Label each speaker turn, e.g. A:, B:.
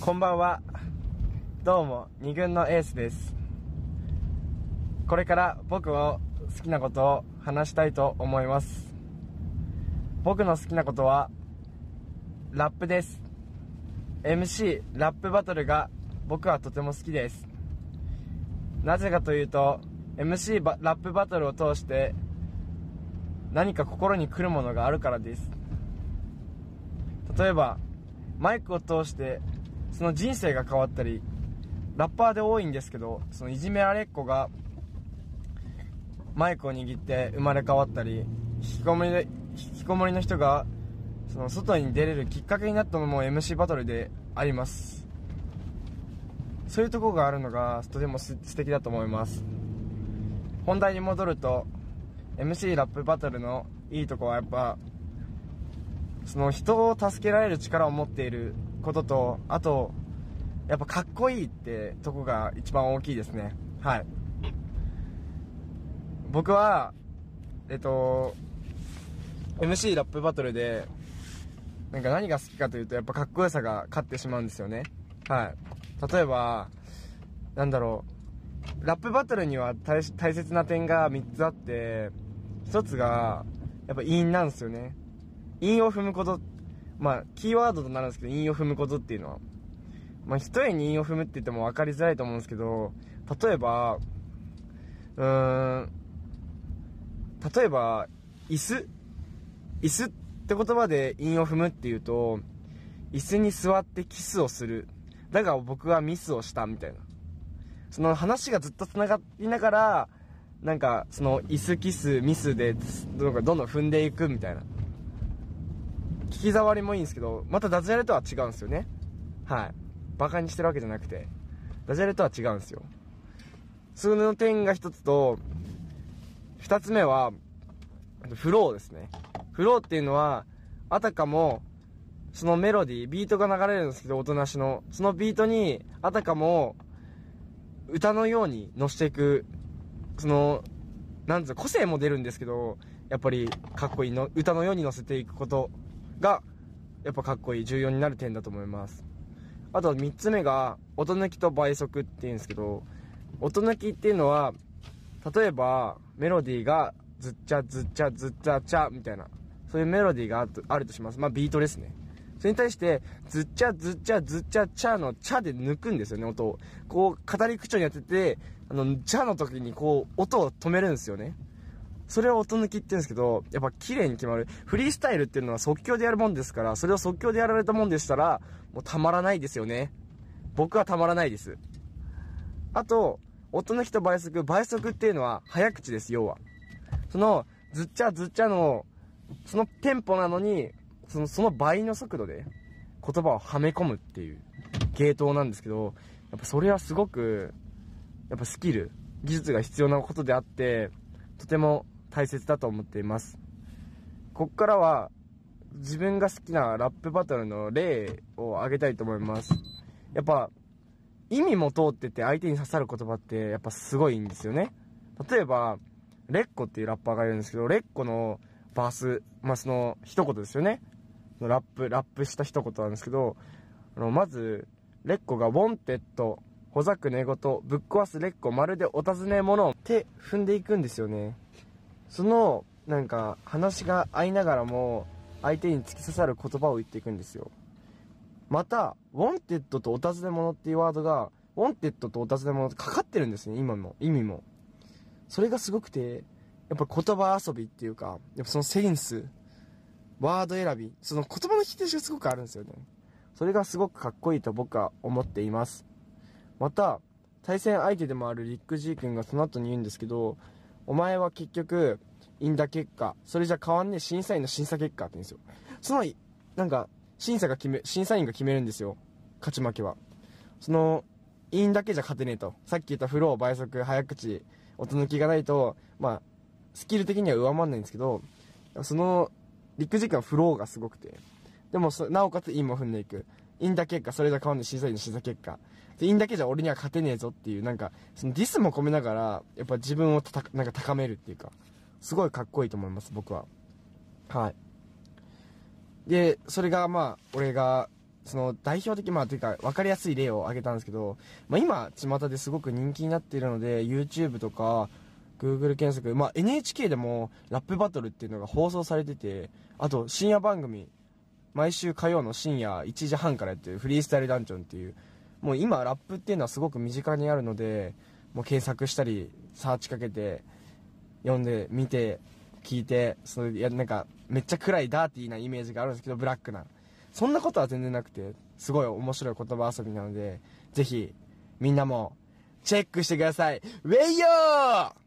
A: こんばんは。どうも、二軍のエースです。これから僕を好きなことを話したいと思います。僕の好きなことは、ラップです。MC、ラップバトルが僕はとても好きです。なぜかというと、MC ラップバトルを通して、何か心に来るものがあるからです。例えば、マイクを通して、その人生が変わったり、ラッパーで多いんですけど、そのいじめられっ子が、マイクを握って生まれ変わったり、引きこもりで、引きこもりの人が、その外に出れるきっかけになったのも MC バトルであります。そういうとこがあるのがとても素敵だと思います。本題に戻ると、MC ラップバトルのいいとこはやっぱ、その人を助けられる力を持っていることと、あと、やっぱかっこいいってとこが一番大きいですね。はい。僕は、えっと、MC ラップバトルで、なんか何が好きかというと、やっぱかっこよさが勝ってしまうんですよね。はい。例えば、なんだろう、ラップバトルには大大切な点が3つあって、1つが、やっぱ韻なんですよね。韻を踏むこと、まあ、キーワードとなるんですけど、韻を踏むことっていうのは。まあ、一重に韻を踏むって言っても分かりづらいと思うんですけど、例えば、うーん、例えば、椅子？椅子って言葉で韻を踏むっていうと、椅子に座ってキスをする。だが僕はミスをしたみたいな。その話がずっと繋がりながら、なんか、その、椅子キス、ミスで、どんどんどんどん踏んでいくみたいな。聞き障りもいいんですけど、またダジャレとは違うんですよね。はい。バカにしてるわけじゃなくて、ダジャレとは違うんですよ。その点が一つと、二つ目は、フローですね。フローっていうのは、あたかも、そのメロディー、ビートが流れるんですけど、音なしの。そのビートに、あたかも、歌のように乗していく、その、なんつう個性も出るんですけど、やっぱり、かっこいいの、歌のように乗せていくことが、やっぱかっこいい、重要になる点だと思います。あと三つ目が、音抜きと倍速って言うんですけど、音抜きっていうのは、例えば、メロディーが、ずっちゃずっちゃずっちゃちゃみたいな、そういうメロディーがあるとします。まあビートですね。それに対して、ずっちゃずっちゃずっちゃちゃのちゃで抜くんですよね、音を。こう、語り口調にやってて、あの、ちゃの時にこう、音を止めるんですよね。それを音抜きって言うんですけど、やっぱ綺麗に決まる。フリースタイルっていうのは即興でやるもんですから、それを即興でやられたもんでしたら、もうたまらないですよね。僕はたまらないです。あと、音抜きと倍速。倍速っていうのは早口です、要は。その、ずっちゃずっちゃの、そのテンポなのに、その、その倍の速度で言葉をはめ込むっていう芸当なんですけど、やっぱそれはすごく、やっぱスキル、技術が必要なことであって、とても大切だと思っています。こっからは、自分が好きなラップバトルの例を挙げたいと思います。やっぱ、意味も通ってて相手に刺さる言葉ってやっぱすごいんですよね。例えば、裂固っていうラッパーがいるんですけど、裂固のバース、まあ、その一言ですよね。ラップ、ラップした一言なんですけど、あの、まず、レッコがウォンテッド、ほざく寝言、ぶっ壊す裂固、まるでお尋ね者って踏んでいくんですよね。その、なんか、話が合いながらも、相手に突き刺さる言葉を言っていくんですよ。また、 wanted とお尋ね者っていうワードが、 wanted とお尋ね者ってかかってるんですね、今も、意味も。それがすごくて、やっぱ言葉遊びっていうか、やっぱそのセンス、ワード選び、その言葉の引き出しがすごくあるんですよね。それがすごくかっこいいと僕は思っています。また、対戦相手でもあるリック・ジー君がその後に言うんですけど、お前は結局、インダ結果、それじゃ変わんねえ審査員の審査結果って言うんですよ。その、なんか、審査が決め、審査員が決めるんですよ。勝ち負けは。その、韻だけじゃ勝てねえと。さっき言ったフロー、倍速、早口、音抜きがないと、まあ、スキル的には上回んないんですけど、その、 Lick-G 君はフローがすごくて。でも、なおかつ韻も踏んでいく。韻だけか、それじゃ変わんない審査員の審査結果。で、韻だけじゃ俺には勝てねえぞっていう、なんか、そのディスも込めながら、やっぱ自分をたた、なんか高めるっていうか、すごいかっこいいと思います、僕は。はい。で、それがまあ、俺がその代表的、まあ、というか、分かりやすい例を挙げたんですけど、まあ、今、巷ですごく人気になっているので、YouTube とか、Google 検索、まあ、NHK でも、ラップバトルっていうのが放送されてて、あと、深夜番組、毎週火曜の深夜1時半からやってるフリースタイルダンジョンっていう、もう今、ラップっていうのはすごく身近にあるので、もう検索したり、サーチかけて、読んで、見て、聞いて、それいや、なんか、めっちゃ暗いダーティーなイメージがあるんですけど、ブラックな。そんなことは全然なくて、すごい面白い言葉遊びなので、ぜひ、みんなも、チェックしてください。ウェイヨー